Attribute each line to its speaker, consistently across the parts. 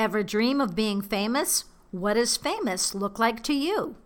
Speaker 1: Ever dream of being famous? What does famous look like to you?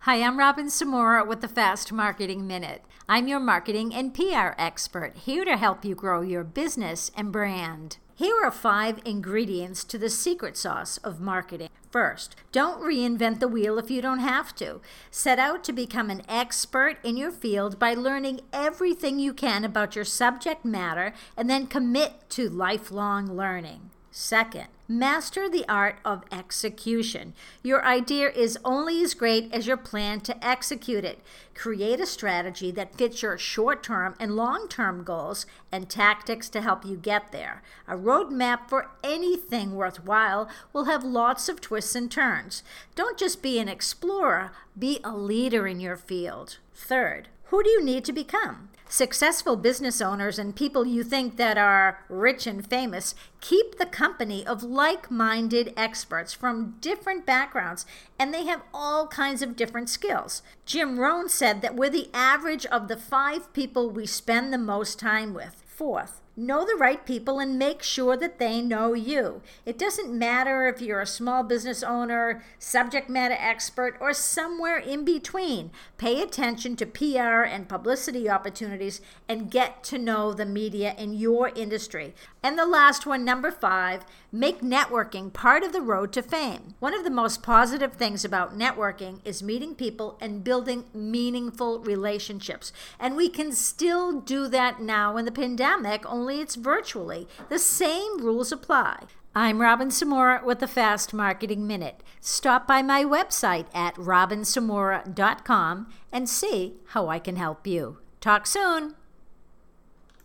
Speaker 1: Hi, I'm Robin Samora with the Fast Marketing Minute. I'm your marketing and PR expert, here to help you grow your business and brand. Here are five ingredients to the secret sauce of marketing. First, don't reinvent the wheel if you don't have to. Set out to become an expert in your field by learning everything you can about your subject matter and then commit to lifelong learning. Second, master the art of execution. Your idea is only as great as your plan to execute it. Create a strategy that fits your short term and long term goals and tactics to help you get there. A roadmap for anything worthwhile will have lots of twists and turns. Don't just be an explorer, be a leader in your field. Third, who do you need to become? Successful business owners and people you think that are rich and famous keep the company of like-minded experts from different backgrounds and they have all kinds of different skills. Jim Rohn said that we're the average of the 5 people we spend the most time with. Fourth, Know the right people and make sure that they know you. It doesn't matter if you're a small business owner, subject matter expert, or somewhere in between. Pay attention to PR and publicity opportunities and get to know the media in your industry. And the last one, number five, make networking part of the road to fame. One of the most positive things about networking is meeting people and building meaningful relationships. And we can still do that now in the pandemic, only it's virtually. The same rules apply. I'm Robin Samora with the Fast Marketing Minute. Stop by my website at robinsamora.com and see how I can help you. Talk soon.